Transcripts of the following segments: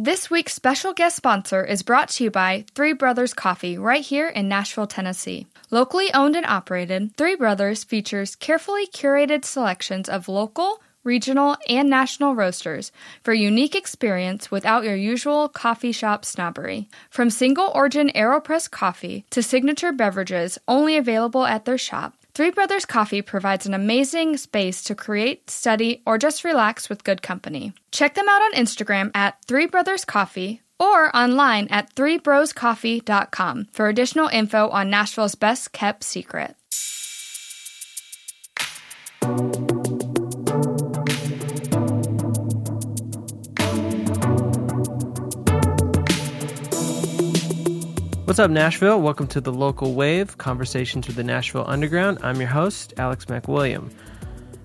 This week's special guest sponsor is brought to you by Three Brothers Coffee right here in Nashville, Tennessee. Locally owned and operated, Three Brothers features carefully curated selections of local, regional, and national roasters for unique experience without your usual coffee shop snobbery. From single origin AeroPress coffee to signature beverages only available at their shop, Three Brothers Coffee provides an amazing space to create, study, or just relax with good company. Check them out on Instagram at Three Brothers Coffee or online at threebroscoffee.com for additional info on Nashville's best kept secret. What's up, Nashville? Welcome to the Local Wave Conversations with the Nashville Underground. I'm your host, Alex McWilliam.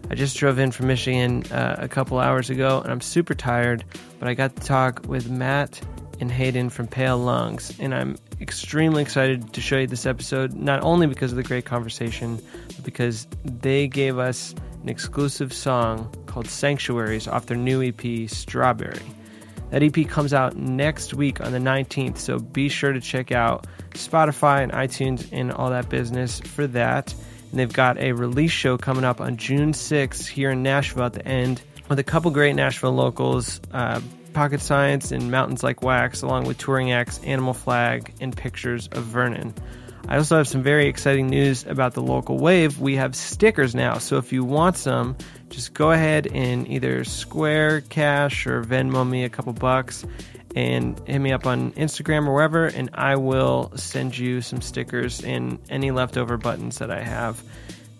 I just drove in from Michigan uh, a couple hours ago and I'm super tired, but I got to talk with Matt and Hayden from Pale Lungs, and I'm extremely excited to show you this episode, not only because of the great conversation, but because they gave us an exclusive song called Sanctuaries off their new EP, Strawberry. That EP comes out next week on the 19th, so be sure to check out Spotify and iTunes and all that business for that. And they've got a release show coming up on June 6th here in Nashville at the end with a couple great Nashville locals, uh, Pocket Science and Mountains Like Wax, along with touring acts Animal Flag and Pictures of Vernon. I also have some very exciting news about the local wave. We have stickers now, so if you want some, just go ahead and either Square Cash or Venmo me a couple bucks and hit me up on Instagram or wherever, and I will send you some stickers and any leftover buttons that I have.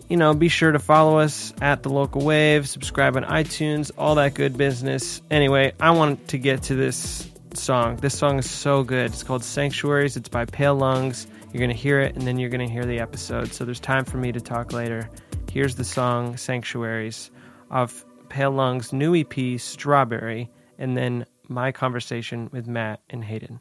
You know, be sure to follow us at the local wave, subscribe on iTunes, all that good business. Anyway, I want to get to this song. This song is so good. It's called Sanctuaries. It's by Pale Lungs. You're going to hear it and then you're going to hear the episode. So there's time for me to talk later. Here's the song Sanctuaries of Pale Lungs' new EP, Strawberry, and then my conversation with Matt and Hayden.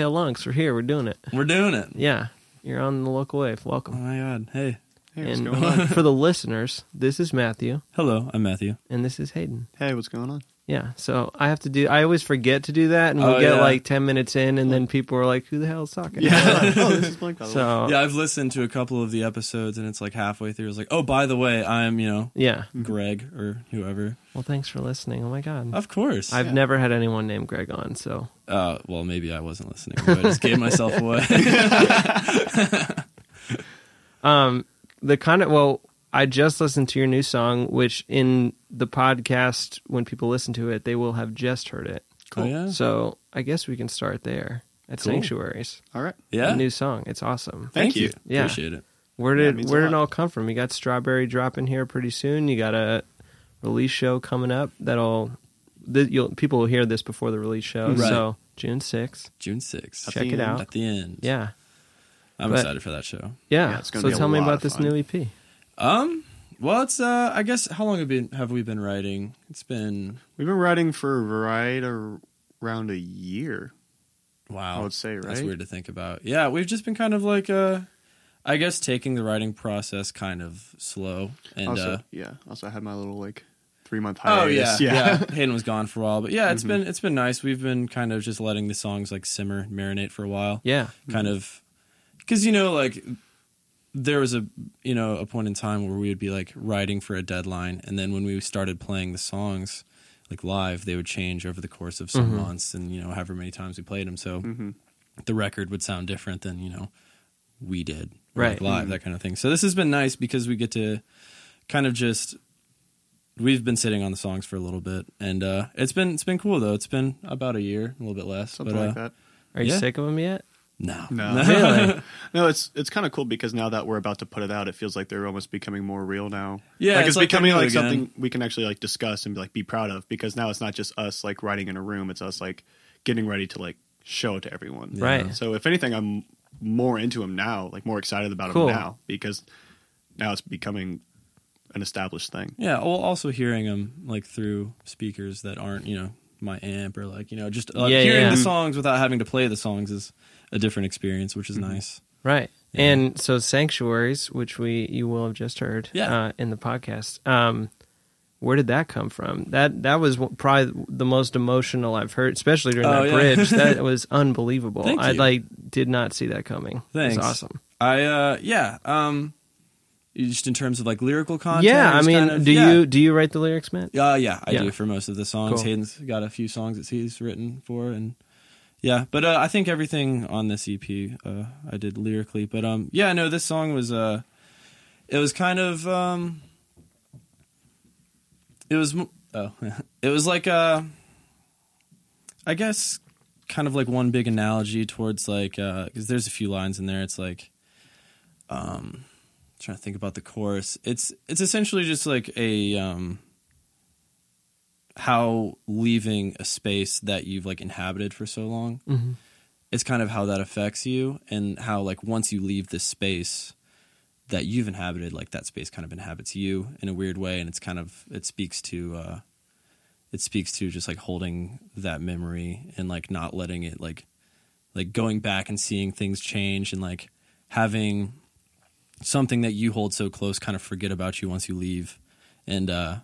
We'll pay along 'cause we're here. We're doing it. We're doing it. Yeah. You're on the local wave. Welcome. Oh Welcome. my god. Hey. Hey, what's going on? for the listeners, this is Matthew Hello, I'm Matthew. and this is Hayden. Hey, what's going on? Yeah. So I have to do, I always forget to do that. And we'll Oh, get yeah. like 10 minutes in and then people are like, who the hell is talking? Yeah. oh, this is Blake. By. So, Yeah, I've listened to a couple of the episodes and it's like halfway through. It's like, oh, by the way, I'm, you know, yeah. Greg or whoever. Well, thanks for listening. Oh my God. Of course. I've Yeah. never had anyone named Greg on. So uh, well, maybe I wasn't listening. But I just gave myself away. Um, the kind of well, I just listened to your new song, which in the podcast, when people listen to it, they will have just heard it. Cool. Oh, yeah. So I guess we can start there at Cool. Sanctuaries. All right. Yeah. The new song. It's awesome. Thank you. Yeah. Appreciate it. Where Yeah, it did where did it all come from? You got Strawberry dropping here pretty soon. You got a release show coming up that'll that you'll people will hear this before the release show. Right. So June sixth. June 6th. Check it end. out. At the end. Yeah. I'm But- excited for that show. Yeah. Yeah, it's gonna so be a tell me about this fun. new EP. Um, well, it's, uh, I guess, how long have, been, have we been writing? It's been, We've been writing for right around a year. wow. I would say, That's weird to think about. Yeah, we've just been kind of like, uh, I guess, taking the writing process kind of slow. And, also, uh, yeah. Also, I had my little like three month hiatus. Oh yeah, hiatus. yeah. Hayden was gone for a while, but yeah, Mm-hmm. it's been it's been nice. We've been kind of just letting the songs like simmer, marinate for a while. Yeah. kind of because you know like there was a you know a point in time where we would be like writing for a deadline, and then when we started playing the songs like live, they would change over the course of some Mhm. months, and you know however many times we played them, so hmm the record would sound different than you know we did or, like, Right. live that kind of thing. So this has been nice because we get to kind of just we've been sitting on the songs for a little bit, and uh, it's been it's been cool though. It's been about a year, a little bit less, Something but like uh, that. Are you Yeah. sick of them yet? No, No. Really? No, it's it's kind of cool because now that we're about to put it out, it feels like they're almost becoming more real now. Yeah, like it's it's, like becoming like again. something we can actually like discuss and be like be proud of because now it's not just us like writing in a room; it's us like getting ready to like show it to everyone. Yeah. Right. So if anything, I'm more into him now, like more excited about Cool. him now because now it's becoming an established thing. Yeah, well, also hearing them like through speakers that aren't, you know, my amp or like, you know, just uh, Yeah, hearing yeah. the songs without having to play the songs is a different experience, which is Mm-hmm. nice. Right. Yeah. And so Sanctuaries, which we you will have just heard Yeah. uh, in the podcast. Um, where did that come from? That that was probably the most emotional I've heard, especially during Oh, that yeah. bridge. that was unbelievable. I like did not see that coming. Thanks. It's awesome. I uh yeah, um just in terms of like lyrical content. yeah, I mean, kind of- do yeah. you do you write the lyrics, Matt? Uh, yeah, I Yeah. do for most of the songs. Cool. Hayden's got a few songs that he's written for, and yeah, but uh, I think everything on this EP uh, I did lyrically. But um, yeah, no, this song was uh, it was kind of um, it was oh, it was like uh, I guess kind of like one big analogy towards like because there's a few lines in there. It's like um trying to think about the chorus. It's it's essentially just like a um how leaving a space that you've like inhabited for so long. Mhm. It's kind of how that affects you and how like once you leave this space that you've inhabited, like that space kind of inhabits you in a weird way and it's kind of it speaks to uh it speaks to just like holding that memory and like not letting it like like going back and seeing things change and like having something that you hold so close kind of forget about you once you leave. And uh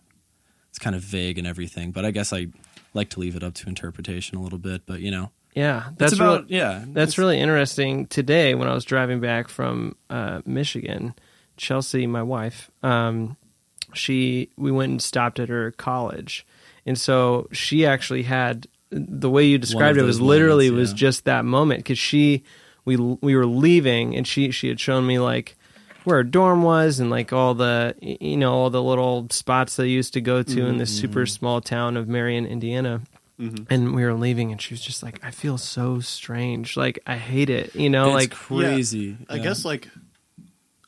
it's kind of vague and everything but i guess i like to leave it up to interpretation a little bit but you know. Yeah, that's it's about really, yeah that's really interesting. Today, when I was driving back from uh, Michigan, Chelsea, my wife, um, she we went and stopped at her college, and so she actually had the way you described it was literally moments, was just that moment because she we we were leaving and she she had shown me like where her dorm was and like all the you know all the little spots they used to go to in Mm-hmm. this super small town of Marion, Indiana. And we were leaving, and she was just like, "I feel so strange. Like I hate it. You know, it's like crazy I yeah. guess like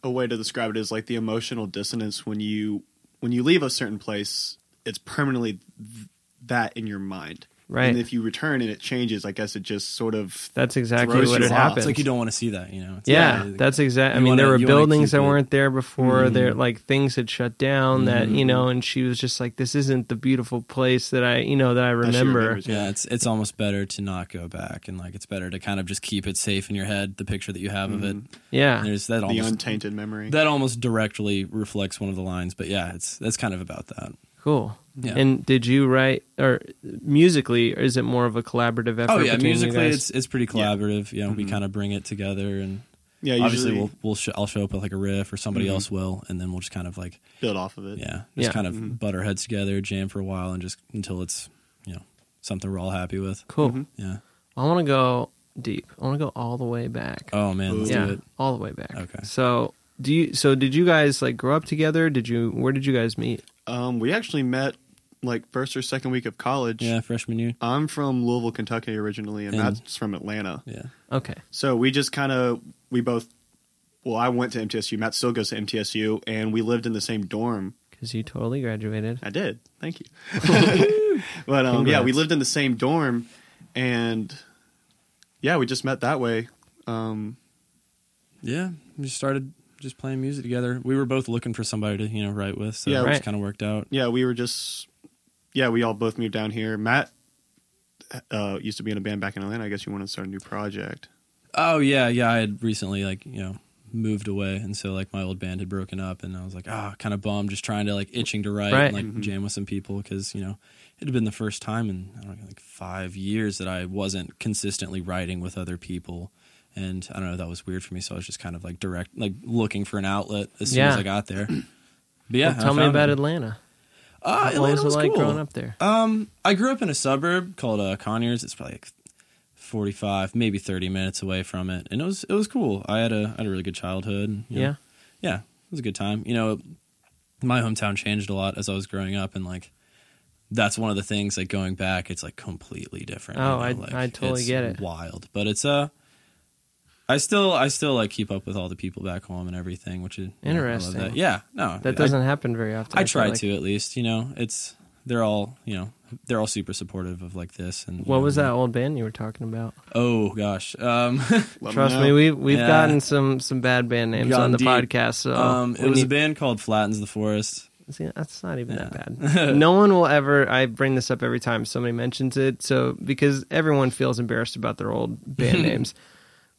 a way to describe it is like the emotional dissonance when you when you leave a certain place, it's permanently th- that in your mind. Right. And if you return and it changes, I guess it just sort of that's exactly what it happens. it's like you don't want to see that you know it's yeah, like- that's exactly. I mean, wanna- there were buildings that it- weren't there before. Mhm. There, like things had shut down. That you Mhm. know, and she was just like, "This isn't the beautiful place that I, you know, that I that remember." remembers, yeah it's it's almost better to not go back and like it's better to kind of just keep it safe in your head the picture that you have of it Yeah, and there's that the almost untainted memory. that almost directly reflects one of the lines but yeah it's that's kind of about that cool. Yeah. And did you write or musically, or is it more of a collaborative effort? oh yeah between you musically guys? it's it's pretty collaborative yeah, we Mhm. kind of bring it together and yeah, obviously we'll we'll sh- I'll show up with like a riff or somebody Mhm. else will and then we'll just kind of like build off of it. yeah just Yeah. kind of Mhm. butt our heads together jam for a while and just until it's you know something we're all happy with cool. Mhm. yeah I want to go deep. I want to go all the way back. oh man let's yeah, do it all the way back. Okay. So do you? So did you guys like grow up together? Did you? Where did you guys meet? Um, we actually met like first or second week of college. yeah freshman year I'm from Louisville, Kentucky originally, and And- Matt's from Atlanta. yeah Okay. So we just kind of we both. Well, I went to MTSU. Matt still goes to MTSU, and we lived in the same dorm. Because you totally graduated. I did. Thank you. but um, yeah, we lived in the same dorm, and yeah, we just met that way. Um, Yeah, we started just playing music together. We were both looking for somebody to you know write with, so Yeah, it right. just kind of worked out. yeah, we were just yeah, we all both moved down here. Matt uh, used to be in a band back in Atlanta. I guess you wanted to start a new project. Oh yeah, yeah. I had recently like you know moved away, and so like my old band had broken up, and I was like ah, kind of bummed, just trying to like itching to write, Right. and, like Mhm. jam with some people because you know it had been the first time in I don't know like five years that I wasn't consistently writing with other people. And I don't know, that was weird for me. So I was just kind of like direct, like looking for an outlet as soon Yeah. as I got there. But yeah, Well, tell me about it. Atlanta. Uh, what Atlanta was it like cool. growing up there? Um, I grew up in a suburb called uh, Conyers. It's probably like forty-five, maybe thirty minutes away from it, and it was it was cool. I had a I had a really good childhood. you know, Yeah. yeah, it was a good time. You know, my hometown changed a lot as I was growing up, and like that's one of the things. Like going back, it's like completely different. Oh, you I- know, like, I totally get it. Wild, but it's uh. I still, I still like keep up with all the people back home and everything, which is you know, I love Interesting. that. Yeah, no, That I- doesn't happen very often. I feel try like. to at least. You know, it's they're all you know they're all super supportive of like this. And What know, was that old band you were talking about? Oh gosh, um, Trust know. me, we we've Yeah. gotten some some bad band names on the deep. podcast. So um, it we was a band called Flattens the Forest. See, that's not even Yeah. that bad. no one will ever. I bring this up every time somebody mentions it. So because everyone feels embarrassed about their old band names.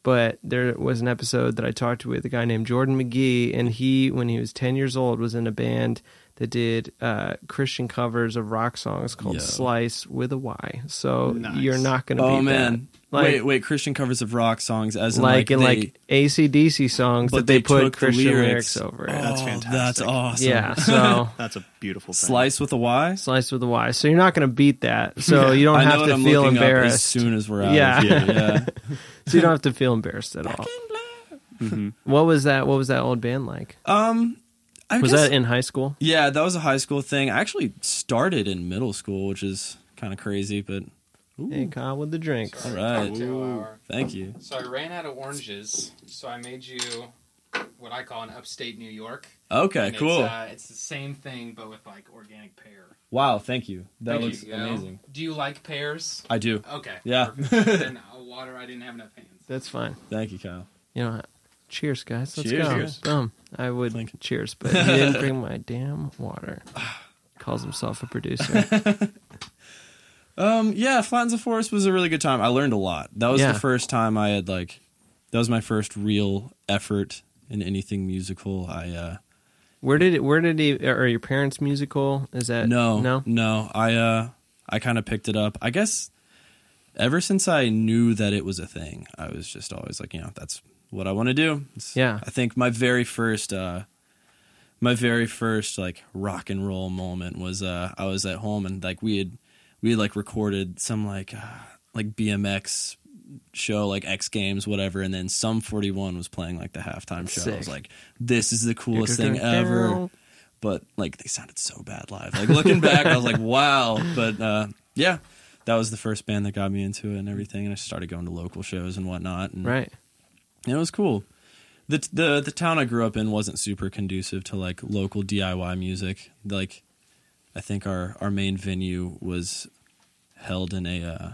But there was an episode that I talked to with a guy named Jordan McGee, and he, when he was ten years old, was in a band that did uh, Christian covers of rock songs called Yo. Slice with a Y. So Nice. you're not going to Oh beat man. Like, wait, wait, Christian covers of rock songs as in like, like, in they, like ACDC songs but that they, they put took the Christian lyrics. lyrics, over it. Oh, That's fantastic. That's awesome. Yeah, so That's a beautiful thing. Slice with a Y. slice with a Y. So you're not going to beat that. So you don't I know have what to I'm feel up embarrassed. as soon as we're out Yeah. of here. Yeah. so you don't have to feel embarrassed at all. Mhm. What was that? What was that old band like? Um, I Was guess, that in high school? Yeah, that was a high school thing. I actually started in middle school, which is kind of crazy, but Hey, Kyle with the drinks. all right. Cocktail. Thank you. So I ran out of oranges, so I made you what I call an upstate New York. Okay, And cool. It's, uh, it's the same thing, but with like organic pear. wow, thank you. That Thank looks you, you amazing. Do you like pears? I do. Okay. Yeah. perfect. then water. I didn't have enough hands. That's fine. Thank you, Kyle. You know, cheers, guys. Let's Cheers. go. Cheers. Boom. I would Thank you. cheers, but he didn't bring my damn water. Calls himself a producer. Um, yeah, Flattens the Forest was a really good time. I learned a lot. That was Yeah. the first time I had like, that was my first real effort in anything musical. I uh, Where did it? Where did he? Are your parents musical? Is that no, no? no. I uh, I kind of picked it up. I guess ever since I knew that it was a thing, I was just always like, you know, that's what I want to do. It's- Yeah. I think my very first, uh, my very first like rock and roll moment was uh, I was at home and like we had we had like recorded some like uh, like BMX show like X Games whatever, and then Sum Forty One was playing like the halftime show. I was like, this is the coolest thing ever but like they sounded so bad live. Like looking back, I was like, wow. But uh, yeah, that was the first band that got me into it and everything. And I started going to local shows and whatnot. And Right. and it was cool. The the the town I grew up in wasn't super conducive to like local DIY music. Like, I think our our main venue was held in a. Uh,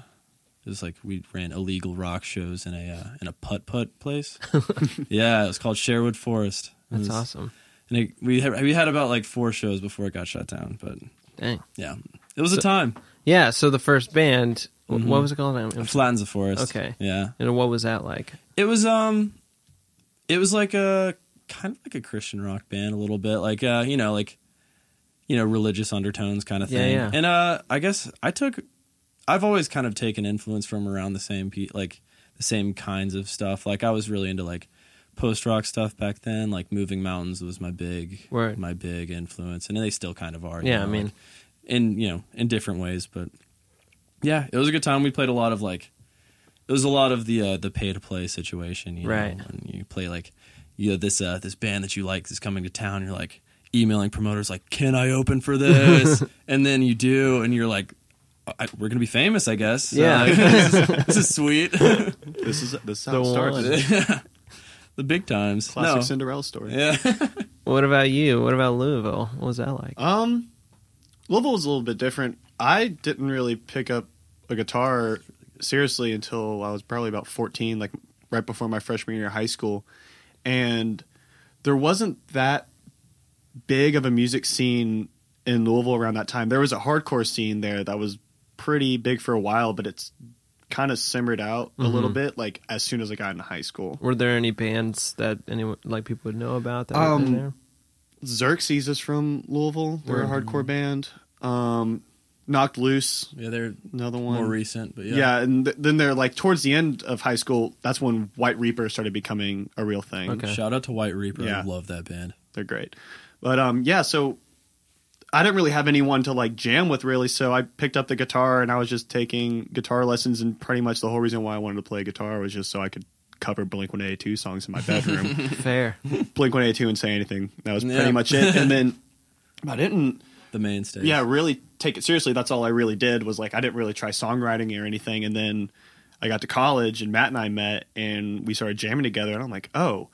it was like we ran illegal rock shows in a uh, in a putt putt place. yeah, it was called Sherwood Forest. It That's was- awesome. and it, we had, we had about like four shows before it got shut down. But Dang. yeah, it was a time. Yeah. So the first band, Mhm. what was it called? I'm- Flattens the forest. Okay. Yeah, And what was that like? it was um, it was like a kind of like a Christian rock band a little bit, like uh, you know, like you know, religious undertones kind of thing. yeah. And uh, I guess I took, I've always kind of taken influence from around the same pe- like the same kinds of stuff. Like I was really into like post rock stuff back then. Like Moving Mountains was my big Word. my big influence, and they still kind of are. Yeah, know, I mean- like, in you know in different ways, but yeah, it was a good time. We played a lot of like it was a lot of the uh, the pay to play situation, you Right. Know, and you play like you know this uh, this band that you like is coming to town. You're like emailing promoters like, "Can I open for this?" and then you do, and you're like. I, we're gonna be famous, I guess. So, Yeah. like, this, is, this is sweet. This is this is how The it starts. one. the big times. Classic no. Cinderella story. Yeah. What about you? What about Louisville? What was that like? Um, Louisville was a little bit different. I didn't really pick up a guitar seriously until I was probably about 14, like right before my freshman year of high school. And there wasn't that big of a music scene in Louisville around that time. There was a hardcore scene there that was pretty big for a while, but it's kind of simmered out a little bit like as soon as I got into high school. Were there any bands that anyone like people would know about that were Um, in there? Xerxes is from Louisville. They're a hardcore band. Um, Knocked Loose, yeah, they're another one. more recent, but yeah. Yeah, and th- then they're like towards the end of high school. That's when White Reaper started becoming a real thing. Okay. Shout out to White Reaper. Yeah. I love that band. They're great, but um, yeah. So I didn't really have anyone to like jam with really, so I picked up the guitar and I was just taking guitar lessons. And pretty much the whole reason why I wanted to play guitar was just so I could cover Blink One Eighty Two songs in my bedroom. Fair. Blink One Eighty Two and Say Anything. That was pretty Yeah. much it. And then I didn't. The mainstay. yeah really take it seriously that's all i really did was like i didn't really try songwriting or anything and then i got to college and matt and i met and we started jamming together and i'm like oh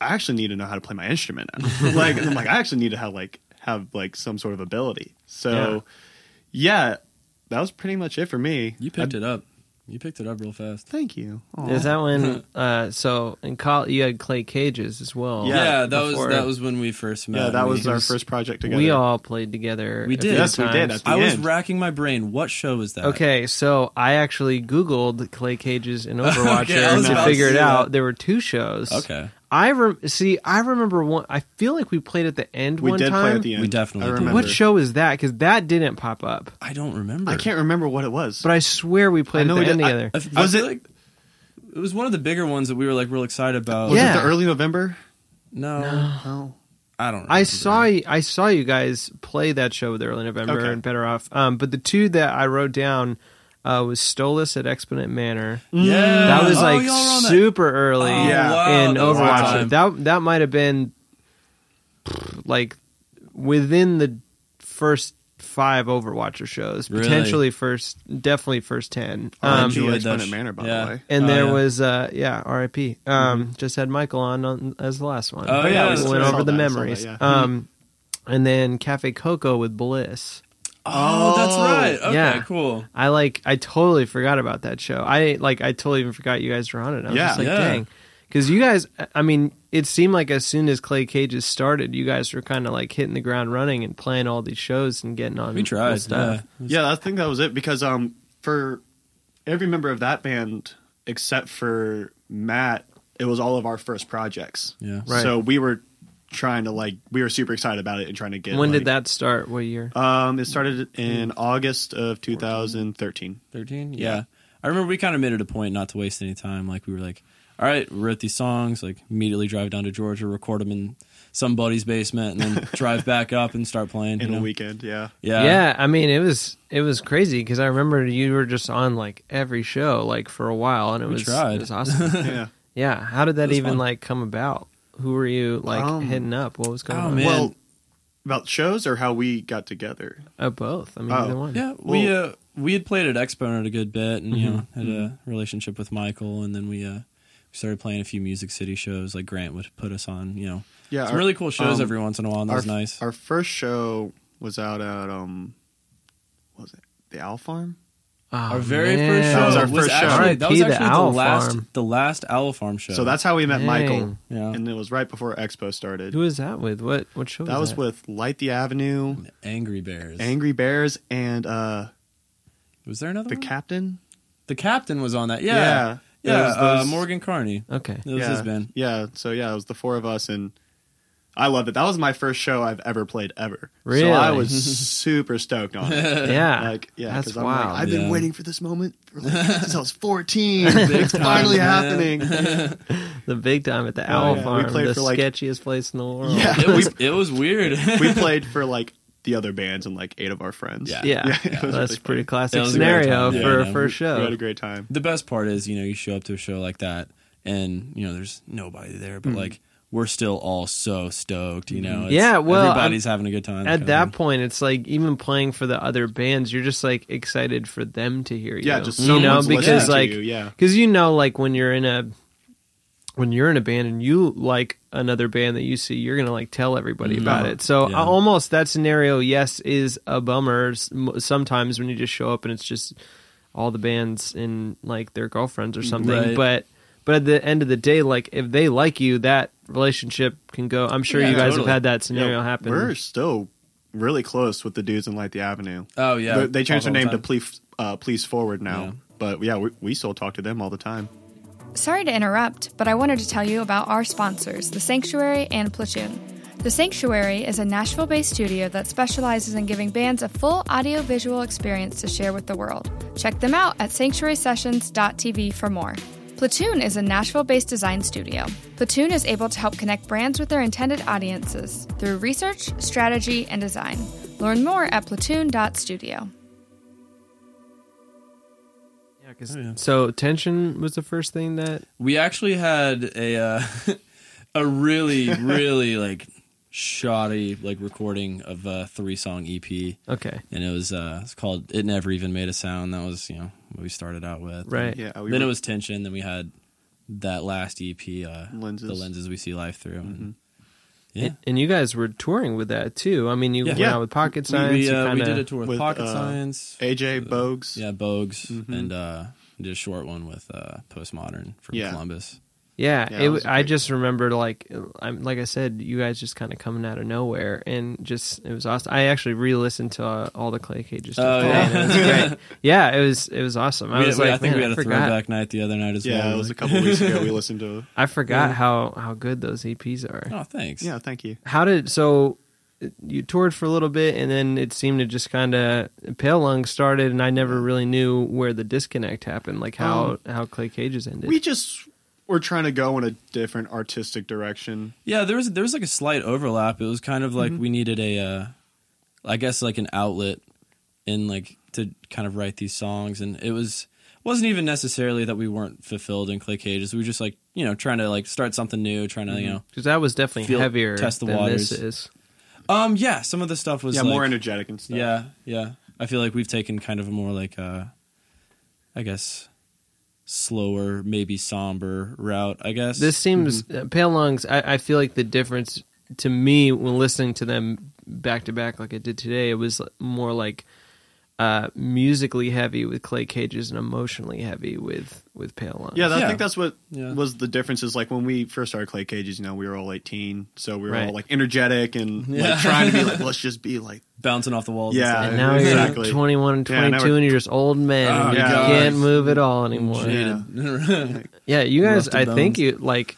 i actually need to know how to play my instrument now. like and i'm like i actually need to have like have like some sort of ability so yeah, that was pretty much it for me You picked it up. You picked it up real fast. thank you Aw. Is that when? Uh, so in college, you had Clay Cages as well. Yeah, Yeah, that was before- that was when we first met. yeah that We- was our first project together We all played together. We a did. few Yes, we did. times. At the I was end. racking my brain. What show was that? Okay, so I actually Googled Clay Cages and Overwatcher Okay, I was to about to figure it say out. that. There were two shows. Okay. I rem- see. I remember one. I feel like we played at the end we one did time. play at the end We definitely I did. remember. What show is that? Because that didn't pop up. I don't remember. i can't remember what it was But I swear we I played know at we the end did. I- together. I, f- I Was feel it- like it was one of the bigger ones that we were like real excited about. was Yeah. it the early november No, oh I don't. Remember. I saw y- I saw you guys play that show with early November Okay. and Better Off. Um, but the two that I wrote down uh, was Stolas at Exponent Manor. Yeah, That was Oh, like y'all that. super early Oh, Yeah. in that was a good Overwatch. time. That that might have been like within the first five Overwatcher shows, Really? potentially first, definitely first ten. I Um, enjoyed enjoyed that Exponent sh- Manor, by yeah. the way. and Oh, there yeah. was uh yeah R.I.P. Um, just had Michael on, on as the last one. Oh, yeah, we went over the that, saw memories. that, yeah. Um, and then Cafe Coco with Bliss. Oh, that's right. Okay, Yeah. cool. I like I totally forgot about that show. I like I totally even forgot you guys were on it. I was Yeah. just like, Yeah. dang. Because you guys, I mean, it seemed like as soon as Clay Cages started, you guys were kind of like hitting the ground running and playing all these shows and getting on. We tried. stuff. Yeah. Yeah, I think that was it because um for every member of that band except for Matt, it was all of our first projects. Yeah. Right. So we were trying to like we were super excited about it and trying to get. When like- did that start? What year? Um, it started in August of 2013. 13 yeah. Yeah. i remember we kind of made it a point not to waste any time like we were like all right we wrote these songs like immediately drive down to georgia record them in somebody's basement and then drive back up and start playing In you a know? weekend, yeah. yeah yeah, I mean, it was it was crazy because I remember you were just on like every show like for a while, and it We was tried. it was awesome. Yeah. yeah, how did that even fun. like come about? Who were you like Um, hitting up? What was going oh, on? man. Well, about shows or how we got together. Uh, both. I mean, Oh. either one. yeah we uh we had played at exponent a good bit and you know Mhm. had a relationship with michael and then we uh we started playing a few music city shows like grant would put us on you know Yeah, some our- really cool shows um, every once in a while and that our, was nice Our first show was out at um, what was it the Owl Farm? Oh, our very man. first show That was our first show. actually, that was R.I.P. the actually the, last Farm. the last owl farm show So that's how we met Dang. Michael, yeah and it was right before Expo started. Who was that with? What what show? that was that? with Light the Avenue, angry bears Angry Bears, and uh, was there another the one? Captain. The captain was on that. Yeah, Yeah. yeah. It was uh, Morgan Carney. Okay. That was yeah. his band. Yeah, so yeah, it was the four of us, and I loved it. That was my first show I've ever played ever. Really? So I was super stoked on it. Yeah. Like, yeah, That's 'cause I'm wild. Like, I've been Yeah. waiting for this moment for like, since I was 14. it's finally happening. the big time at the Oh, Owl yeah. We Farm, played the for, like- sketchiest place in the world. Yeah. It was it was weird. we played for like the other bands and like eight of our friends. Yeah. Yeah, it was that's really pretty classic It was a scenario for Yeah, a yeah. first We had a great time. the best part is, you know, you show up to a show like that, and you know, there's nobody there, but hmm. like we're still all so stoked. You know, It's- Yeah, well, everybody's having a good time. At kinda that point, it's like even playing for the other bands, you're just like excited for them to hear you. Yeah, just you know because listening to like you, yeah. because you know like when you're in a when you're in a band and you like another band that you see, you're gonna like tell everybody Mhm. about it. So Yeah. almost that scenario, yes, is a bummer sometimes when you just show up and it's just all the bands and like their girlfriends or something. Right. But but at the end of the day, like if they like you, that relationship can go. I'm sure Yeah, you guys totally. have had that scenario Yeah, happen. We're still really close with the dudes in Light the Avenue. Oh yeah, They- they changed their all name the to time. Please, uh, Please Forward now. Yeah. But yeah, we, we still talk to them all the time. Sorry to interrupt, but I wanted to tell you about our sponsors, The Sanctuary and Platoon. The Sanctuary is a Nashville based studio that specializes in giving bands a full audio visual experience to share with the world. Check them out at sanctuarysessions.tv for more. Platoon is a Nashville based design studio. Platoon is able to help connect brands with their intended audiences through research, strategy, and design. Learn more at platoon.studio. Yeah, 'cause- Oh, yeah. So tension was the first thing that We actually had a uh, a really really like shoddy like recording of a three song EP, okay, and it was uh it's called "It Never Even Made a Sound." That was you know what we started out with. right? Yeah, we then were- it was tension. Then we had that last EP, uh, Lenses. the lenses we see life through. And, Mm-hmm. yeah, And, and you guys were touring with that too. I mean, you Yeah. went Yeah. out with Pocket Science. we, you uh, we kinda- did a tour with, with, Pocket uh, Science, AJ Bogues. yeah, Bogues, Mhm. and uh, did a short one with uh, Postmodern from Yeah. Columbus. Yeah, Yeah, it, it was a I great- just remember like I'm like I said, you guys just kind of coming out of nowhere, and just it was awesome. I actually re-listened to uh, all the Clay Cages stuff. Oh, yeah. and it was great. Yeah, it was it was awesome. I We- was we- like, I think man, we had I a forgot. throwback night the other night as well. Yeah, it was a couple weeks ago. We listened to. I forgot how how good those EPs are. Oh, thanks. Yeah, thank you. How did so? You toured for a little bit, and then it seemed to just kind of Pale Lung started, and I never really knew where the disconnect happened, like how how Clay Cages ended. We just were trying to go in a different artistic direction. Yeah, there was there was like a slight overlap. It was kind of like we needed a, uh, I guess like an outlet in like to kind of write these songs, and it was wasn't even necessarily that we weren't fulfilled in Clay Cages. We were just like you know trying to like start something new, trying to you know. because that was definitely Feel- heavier test the than waters. this is. Um, yeah, some of the stuff was yeah, like, more energetic and stuff. Yeah, yeah. I feel like we've taken kind of a more like uh I guess slower, maybe somber route, I guess. This seems uh, Pale Lungs. I, I feel like the difference to me when listening to them back to back, like I did today, it was more like uh, musically heavy with Clay Cages and emotionally heavy with with Pale Lungs. Yeah, I Yeah. think that's what Yeah. was the difference. Is like when we first started Clay Cages, you know, we were all 18, so we were Right. all like energetic and Yeah. like trying to be like, let's just be like, bouncing off the walls. Yeah, and and now exactly. you're 21 and 22 now we're- and you're just old men Oh, and you yeah. can't move at all anymore. stuff. Jaded. Yeah, you guys. Rusted I think you like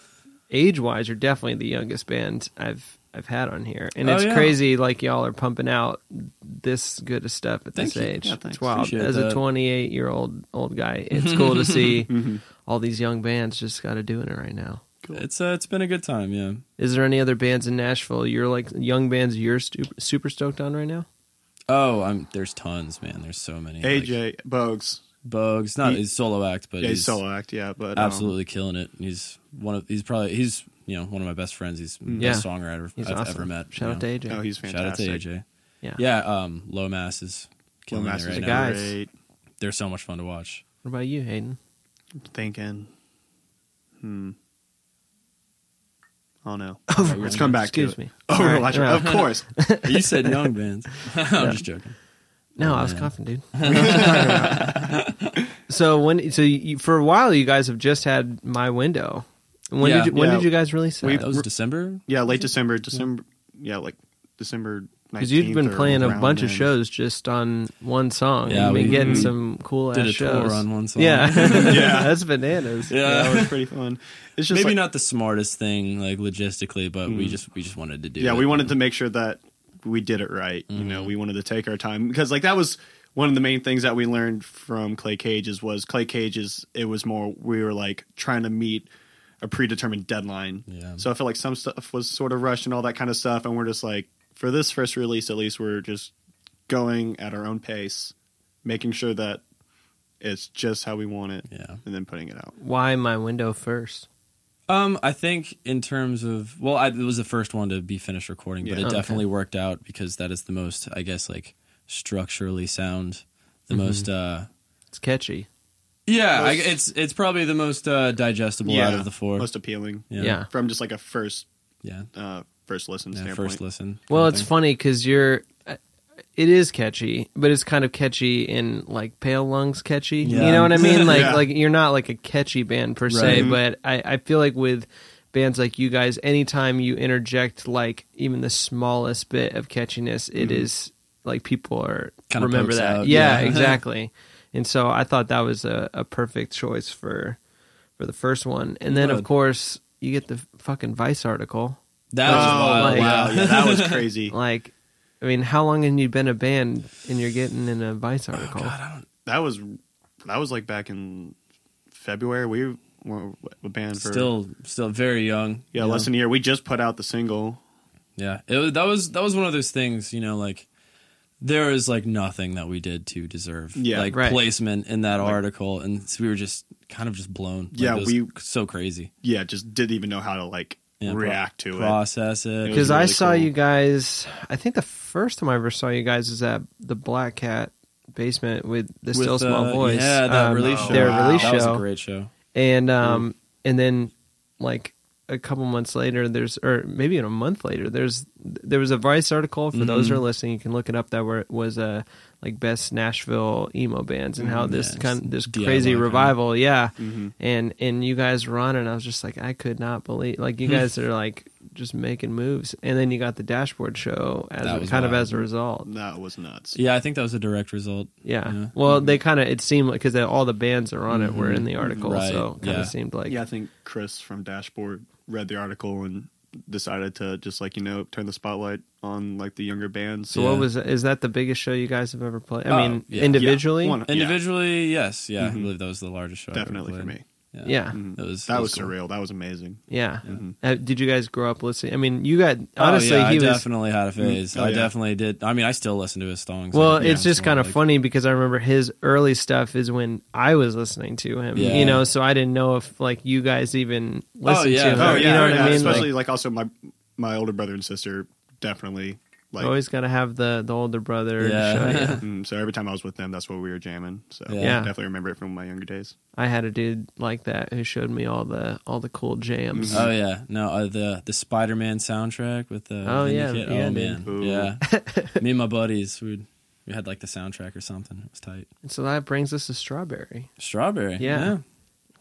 age wise, you're definitely the youngest band I've I've had on here, and Oh, it's yeah. crazy. Like y'all are pumping out this good of stuff at Thank this you. age. Yeah, it's wild. Appreciate As a 28 year old old guy, it's cool to see Mm-hmm. all these young bands just got to doing it right now. it's uh, it's been a good time, yeah. Is there any other bands in Nashville? You're like young bands you're stu- super stoked on right now. Oh, I'm there's tons, man. There's so many. Like, AJ Bogues. Bugs, not He- his solo act, but Yeah, he's he's solo act, yeah, but um, absolutely killing it. He's one of he's probably he's you know one of my best friends. He's the Yeah. best songwriter He's I've awesome. ever met. Shout you out to know. AJ. Oh, he's fantastic. Shout out to AJ. yeah. Yeah, um, Low Mass is Low killing Mass it is right the now. guys. great. They're so much fun to watch. What about you, Hayden? Thinking, hmm. Oh no, Overwatch. let's come back Excuse to it. me. Overwatch, All right. of course. you said young bands. I'm just joking. No, Oh, I was man. coughing, dude. so when so you, for a while you guys have just had my window. When Yeah. did you, when Yeah. did you guys release We- that? That was December. Yeah, late December, December. Yeah, like December. Because you've been playing a around bunch of shows just on one song. Yeah, You've been we- getting we some cool Did ass a shows. tour on one song. Yeah, Yeah. that's bananas. Yeah. That was pretty fun. It's just Maybe like- not the smartest thing, like logistically, but we just we just wanted to do. yeah, it. we wanted to make sure that we did it right. You Mm-hmm. know, we wanted to take our time because like that was one of the main things that we learned from Clay Cages was Clay Cages. It was more we were like trying to meet a predetermined deadline. Yeah. So I feel like some stuff was sort of rushed and all that kind of stuff, and we're just like for this first release at least we're just going at our own pace, making sure that it's just how we want it, Yeah. and then putting it out. Why my window first? Um, I think in terms of well, I, it was the first one to be finished recording, but Yeah. it Okay. definitely worked out because that is the most, I guess, like structurally sound, the Mm-hmm. most. uh It's catchy. Yeah, I, it's it's probably the most uh digestible out of the four. most appealing. yeah, Yeah. From just like a first yeah, uh, first listen yeah, standpoint. first listen. Well, it's thing. funny because you're. uh, It is catchy, but it's kind of catchy in like pale lungs catchy. Yeah. You know what I mean? Like Yeah. like you're not like a catchy band per se, Right. but I, I feel like with bands like you guys, anytime you interject like even the smallest bit of catchiness, it is like people are Kinda remember that. yeah, yeah. exactly. And so I thought that was a, a perfect choice for for the first one. And then of course you get the fucking Vice article. That was oh, wild. like- wow, yeah, that was crazy. Like, I mean, how long have you been a band and you're getting in a Vice oh, article? that was that was like back in February. We were a band for Still, still very young. yeah, you know? less than a year. We just put out the single. Yeah, it was, that was that was one of those things, you know, like there is like nothing that we did to deserve Yeah, like right. placement in that Like- article, and so we were just kind of just blown. Like, Yeah, it was we- so crazy. Yeah, just didn't even know how to like Yeah, pro- react to it. process it. It was Because I saw cool. you guys. I think the first time I ever saw you guys was at the Black Cat basement with the With, Still Small uh, Voice. Yeah, that um, release show. Their wow. release that was show, a great show. and um, and then like a couple months later, there's or maybe in a month later, there's there was a Vice article for those who are Mhm. listening. You can look it up. That were was a like best Nashville emo bands and how Mhm. this Yeah, kind this DIY crazy kind revival. Yeah, hmm and and you guys were on it and I was just like I could not believe like you guys are like just making moves and then you got the dashboard show as a, was kind of as a result That was nuts. Yeah, I think that was a direct result. yeah, Yeah. well they kind of it seemed like because all the bands are on it were in the article Right, so kind of yeah. seemed like yeah, I think Chris from Dashboard read the article and decided to just like you know turn the spotlight on like the younger bands. so Yeah. what was is that the biggest show you guys have ever played I Oh, mean yeah. individually Yeah, one- yeah, Individually, yes, yeah, I Mhm. believe that was the largest show. I ever definitely for me. Yeah, yeah Mhm. It was- that it was, was cool. surreal. That was amazing. yeah Mhm. Uh, did you guys grow up listening I mean you got Oh, honestly yeah, he I was definitely had a phase. Oh, I yeah. definitely did. I mean, I still listen to his songs. Well, Yeah, it's just kind of like- funny because I remember his early stuff is when I was listening to him. Yeah. You know, so I didn't know if like you guys even listened yeah. to him. Oh, or- Oh you yeah, know what yeah, I mean? especially Like, like, also my my older brother and sister definitely Like, Always got to have the the older brother. to Yeah. show you. mm, so every time I was with them, that's what we were jamming. So Yeah. Yeah. I definitely remember it from my younger days. I had a dude like that who showed me all the all the cool jams. Oh yeah, no, uh, the the Spider Man soundtrack with the Oh, Vinny yeah, Kid- yeah, oh man, Ooh. yeah. Me and my buddies, we we had like the soundtrack or something. It was tight. And so that brings us to Strawberry. Strawberry, Yeah.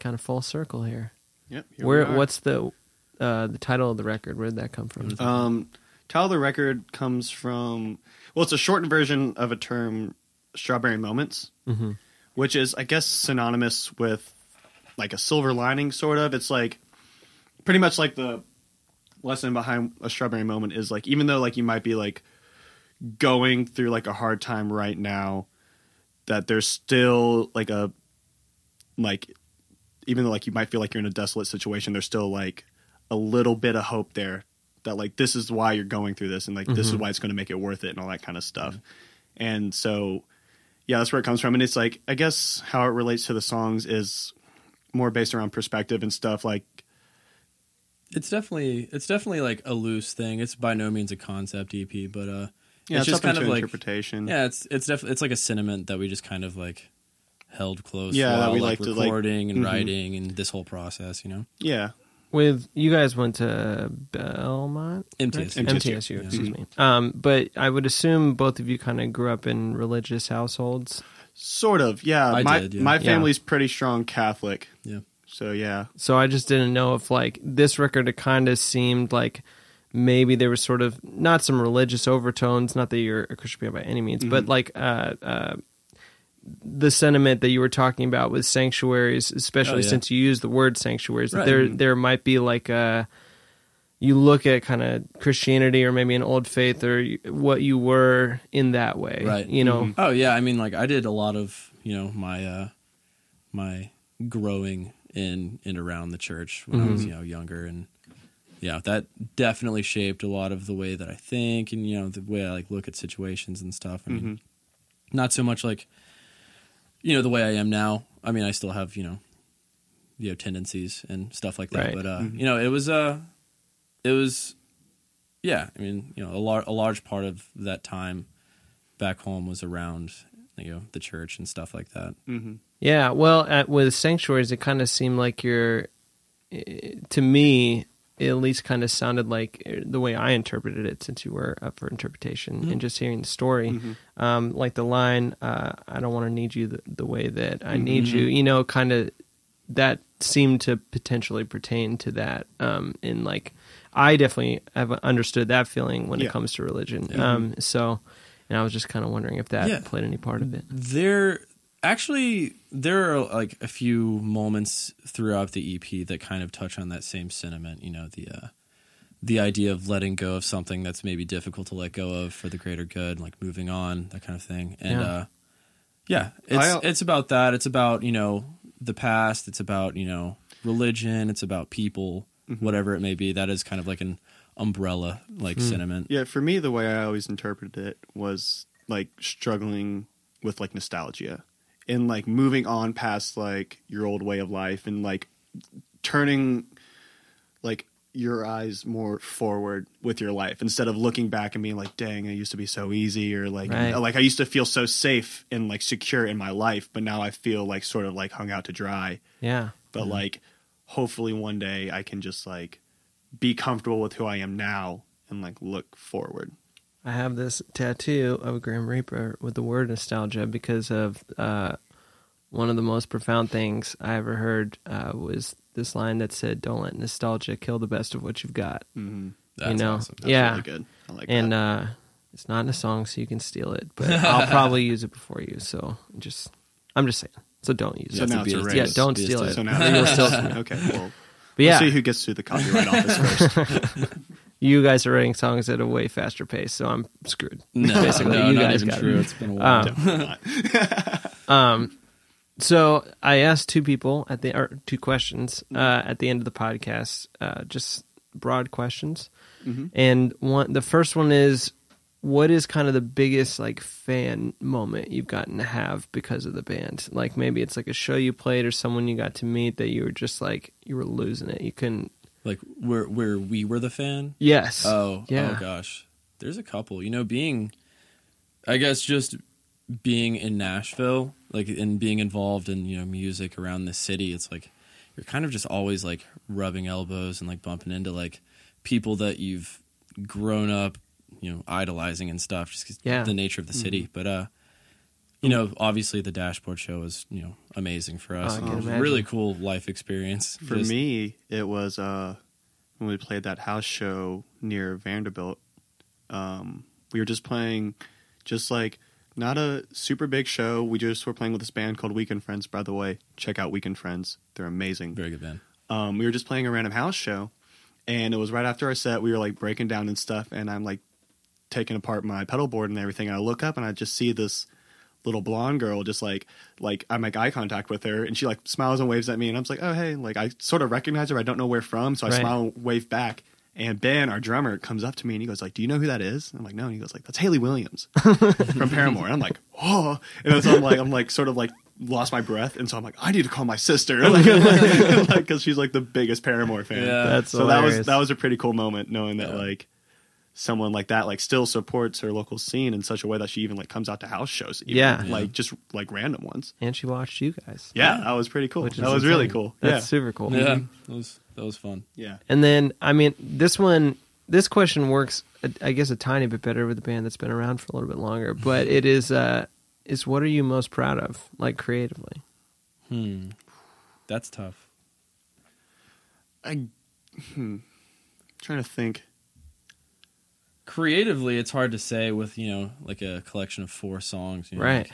Kind of full circle here. Yep. here we Where are. what's the uh, the title of the record? Where did that come from? Um, title of the record comes from well, it's a shortened version of a term, "strawberry moments," Mhm. which is, I guess, synonymous with like a silver lining, sort of. It's like pretty much like the lesson behind a strawberry moment is like even though like you might be like going through like a hard time right now, that there's still like a like even though like you might feel like you're in a desolate situation, there's still like a little bit of hope there that like this is why you're going through this and like this is why it's going to make it worth it and all that kind of stuff. And so yeah, that's where it comes from and it's like I guess how it relates to the songs is more based around perspective and stuff like It's definitely it's definitely like a loose thing. It's by no means a concept EP, but uh, yeah, it's, just kind of like interpretation. yeah, it's it's definitely it's like a sentiment that we just kind of like held close. Yeah, while, we like like to, like- recording and Mhm. writing and this whole process. You know, Yeah. With you guys went to Belmont, MTSU. Right? MTSU, MTSU, yeah. excuse me. Um, but I would assume both of you kind of grew up in religious households. Sort of. Yeah. I my did, yeah. my Yeah. family's pretty strong Catholic. Yeah. So yeah. So I just didn't know if like this record it kind of seemed like maybe there was sort of not some religious overtones, not that you're a Christian by any means, but Mm-hmm. like uh, uh, the sentiment that you were talking about with sanctuaries, especially Oh, yeah. since you use the word sanctuaries, that Right. there mm-hmm. there might be like a you look at kind of Christianity or maybe an old faith or what you were in that way, Right. You know, mm-hmm. Oh yeah, I mean like I did a lot of, you know, my uh my growing in and around the church when I was, mm-hmm. you know, younger and yeah, that definitely shaped a lot of the way that I think and you know, the way I like look at situations and stuff. I mean, not so much like you know, the way I am now. I mean, I still have, you know, you know, tendencies and stuff like that, Right. but uh, you know, it was uh it was yeah, I mean, you know, a, lar- a large part of that time back home was around you know the church and stuff like that. Mm-hmm. Yeah, well, at, with sanctuaries, it kind of seemed like you're, eh, to me, it at least kind of sounded like eh, the way I interpreted it, since you were up for interpretation and just hearing the story, um, like the line, uh, "I don't want to need you the, the way that I need you," you know, kind of that seemed to potentially pertain to that. Um, in like, I definitely have understood that feeling when it comes to religion. Um, so, and I was just kind of wondering if that Yeah. played any part of it. There actually there are like a few moments throughout the EP that kind of touch on that same sentiment. You know the uh, the idea of letting go of something that's maybe difficult to let go of for the greater good, like moving on, that kind of thing. And Yeah. uh, yeah, it's I- it's about that. It's about you know the past. It's about you know religion. It's about people, whatever it may be. That is kind of like an umbrella like sentiment. Yeah, for me, the way I always interpreted it was like struggling with like nostalgia and like moving on past like your old way of life and like turning like your eyes more forward with your life instead of looking back and being like, dang, it used to be so easy or like, Right. like I used to feel so safe and like secure in my life, but now I feel like sort of like hung out to dry. Yeah. But like, hopefully one day I can just like be comfortable with who I am now and like look forward. I have this tattoo of a Grim Reaper with the word nostalgia because of uh, one of the most profound things I ever heard uh, was this line that said, "Don't let nostalgia kill the best of what you've got." Mm-hmm. That's you know, awesome. That's yeah, really good. I like and that. uh, it's not in a song, so you can steal it, but I'll probably use it before you. So just, I'm just saying. So don't use So it. to now be it's a a- race. Yeah, don't be steal steal. it. so now Legal steals from me. okay, well, But yeah, we'll see who gets through the copyright office first. you guys are writing songs at a way faster pace, so I'm screwed. No, Basically, no, you guys got it. true. It's been a while. Um, Um, so I asked two people at the or two questions Mm-hmm. uh, at the end of the podcast, uh, just broad questions, Mm-hmm. and one the first one is, what is kind of the biggest like fan moment you've gotten to have because of the band? Like maybe it's like a show you played or someone you got to meet that you were just like you were losing it. You couldn't. Like where where we were the fan. Yes. Oh, Yeah. oh gosh. there's a couple. You know, being, I guess, just being in Nashville, like, and being involved in you know music around the city. It's like you're kind of just always like rubbing elbows and like bumping into like people that you've grown up, you know, idolizing and stuff. Just 'cause Yeah. the nature of the city, but uh. You know, obviously the dashboard show was, you know, amazing for us. Oh, I It was a really cool life experience. For Just- me, it was uh, when we played that house show near Vanderbilt. Um, we were just playing, just like not a super big show. We just were playing with this band called Weekend Friends. By the way, check out Weekend Friends; they're amazing. very good band. um, we were just playing a random house show, and it was right after our set. We were like breaking down and stuff, and I'm like taking apart my pedal board and everything. And I look up and I just see this little blonde girl, just like like I make eye contact with her, and she like smiles and waves at me, and I'm just like, oh hey, like I sort of recognize her. I don't know where from, so I Right. smile and wave back. And Ben, our drummer, comes up to me and he goes like, "Do you know who that is?" I'm like, "No." And he goes like, "That's Hayley Williams from Paramore." And I'm like, "Oh!" And so I'm like, I'm like, sort of like lost my breath, and so I'm like, "I need to call my sister," like, because she's like the biggest Paramore fan. Yeah. That's so that was that was a pretty cool moment, knowing that Yeah. like someone like that like still supports her local scene in such a way that she even like comes out to house shows, even, Yeah. like just like random ones. and she watched you guys. Yeah, that was pretty cool. Which That was really cool. That's yeah, super cool. Yeah, that was that was fun. yeah. And then, I mean, this one, this question works, I guess, a tiny bit better with a band that's been around for a little bit longer. But it is, uh, is what are you most proud of, like creatively? Hmm, that's tough. I hmm, I'm trying to think. Creatively, it's hard to say with you know like a collection of four songs. You know, Right. like,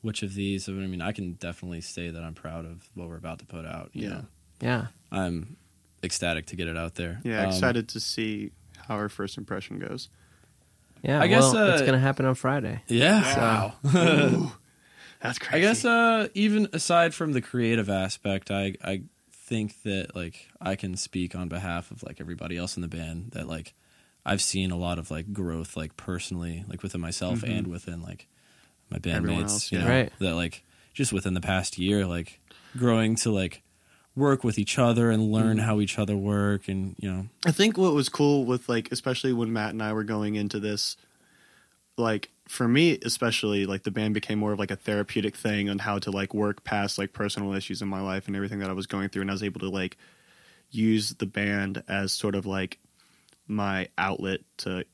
which of these? I mean, I can definitely say that I'm proud of what we're about to put out. You Yeah. know, Yeah. I'm ecstatic to get it out there. Yeah, Um, excited to see how our first impression goes. Yeah. I guess, well, uh, it's going to happen on Friday. Yeah. Ooh, that's crazy. I guess uh, even aside from the creative aspect, I I think that like I can speak on behalf of like everybody else in the band that like I've seen a lot of like growth like personally like within myself Mhm. and within like my bandmates. else, you yeah. know, Right. That like just within the past year, like growing to like work with each other and learn Mhm. how each other work and you know I think what was cool with like, especially when Matt and I were going into this, like for me especially, like the band became more of like a therapeutic thing on how to like work past like personal issues in my life and everything that I was going through, and I was able to like use the band as sort of like my outlet to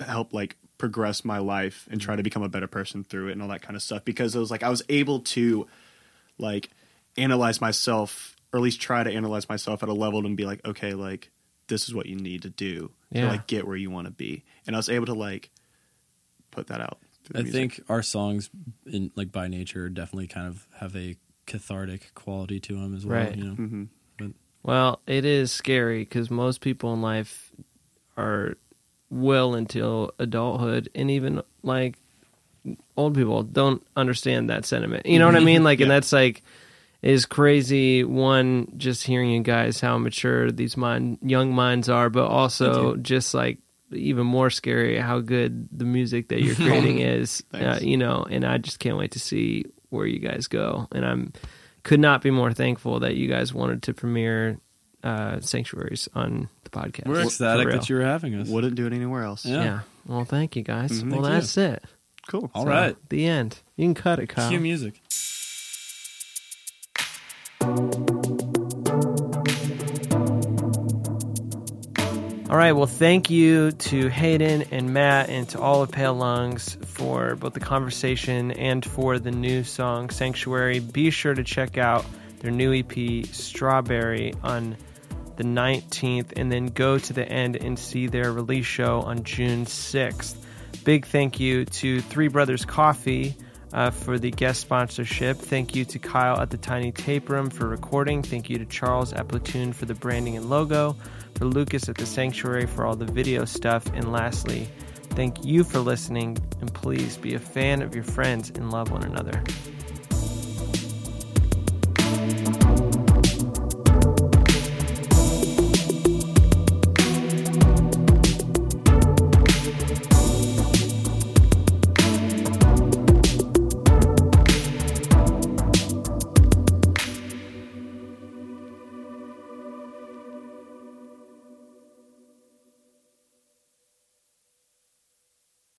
help like progress my life and try to become a better person through it and all that kind of stuff because it was like I was able to like analyze myself or at least try to analyze myself at a level and be like okay like this is what you need to do Yeah. to like get where you want to be and I was able to like put that out I music. think our songs in like by nature definitely kind of have a cathartic quality to them as well. Right. You know, Mhm. Well, it is scary because most people in life are well until adulthood, and even like old people don't understand that sentiment. You know what I mean? Like, and that's like is crazy. One, just hearing you guys how mature these mind young minds are, but also just like even more scary how good the music that you're creating is. Uh, you know, and I just can't wait to see where you guys go. And I'm could not be more thankful that you guys wanted to premiere uh, sanctuaries on the podcast. we're ecstatic that you were having us. wouldn't do it anywhere else Yeah. Yeah. Well, thank you guys. Mhm. well, Thank that's it. cool All So, right. The end. You can cut it, Kyle. Cue music. All right. Well, thank you to Hayden and Matt and to all of Pale Lungs for both the conversation and for the new song Sanctuary. Be sure to check out their new EP Strawberry on the 19th and then go to the end and see their release show on June 6th. Big thank you to Three Brothers Coffee uh, for the guest sponsorship. Thank you to Kyle at the Tiny Tape Room for recording. Thank you to Charles at Platoon for the branding and logo. For Lucas at the Sanctuary for all the video stuff. And lastly, thank you for listening. And please be a fan of your friends and love one another.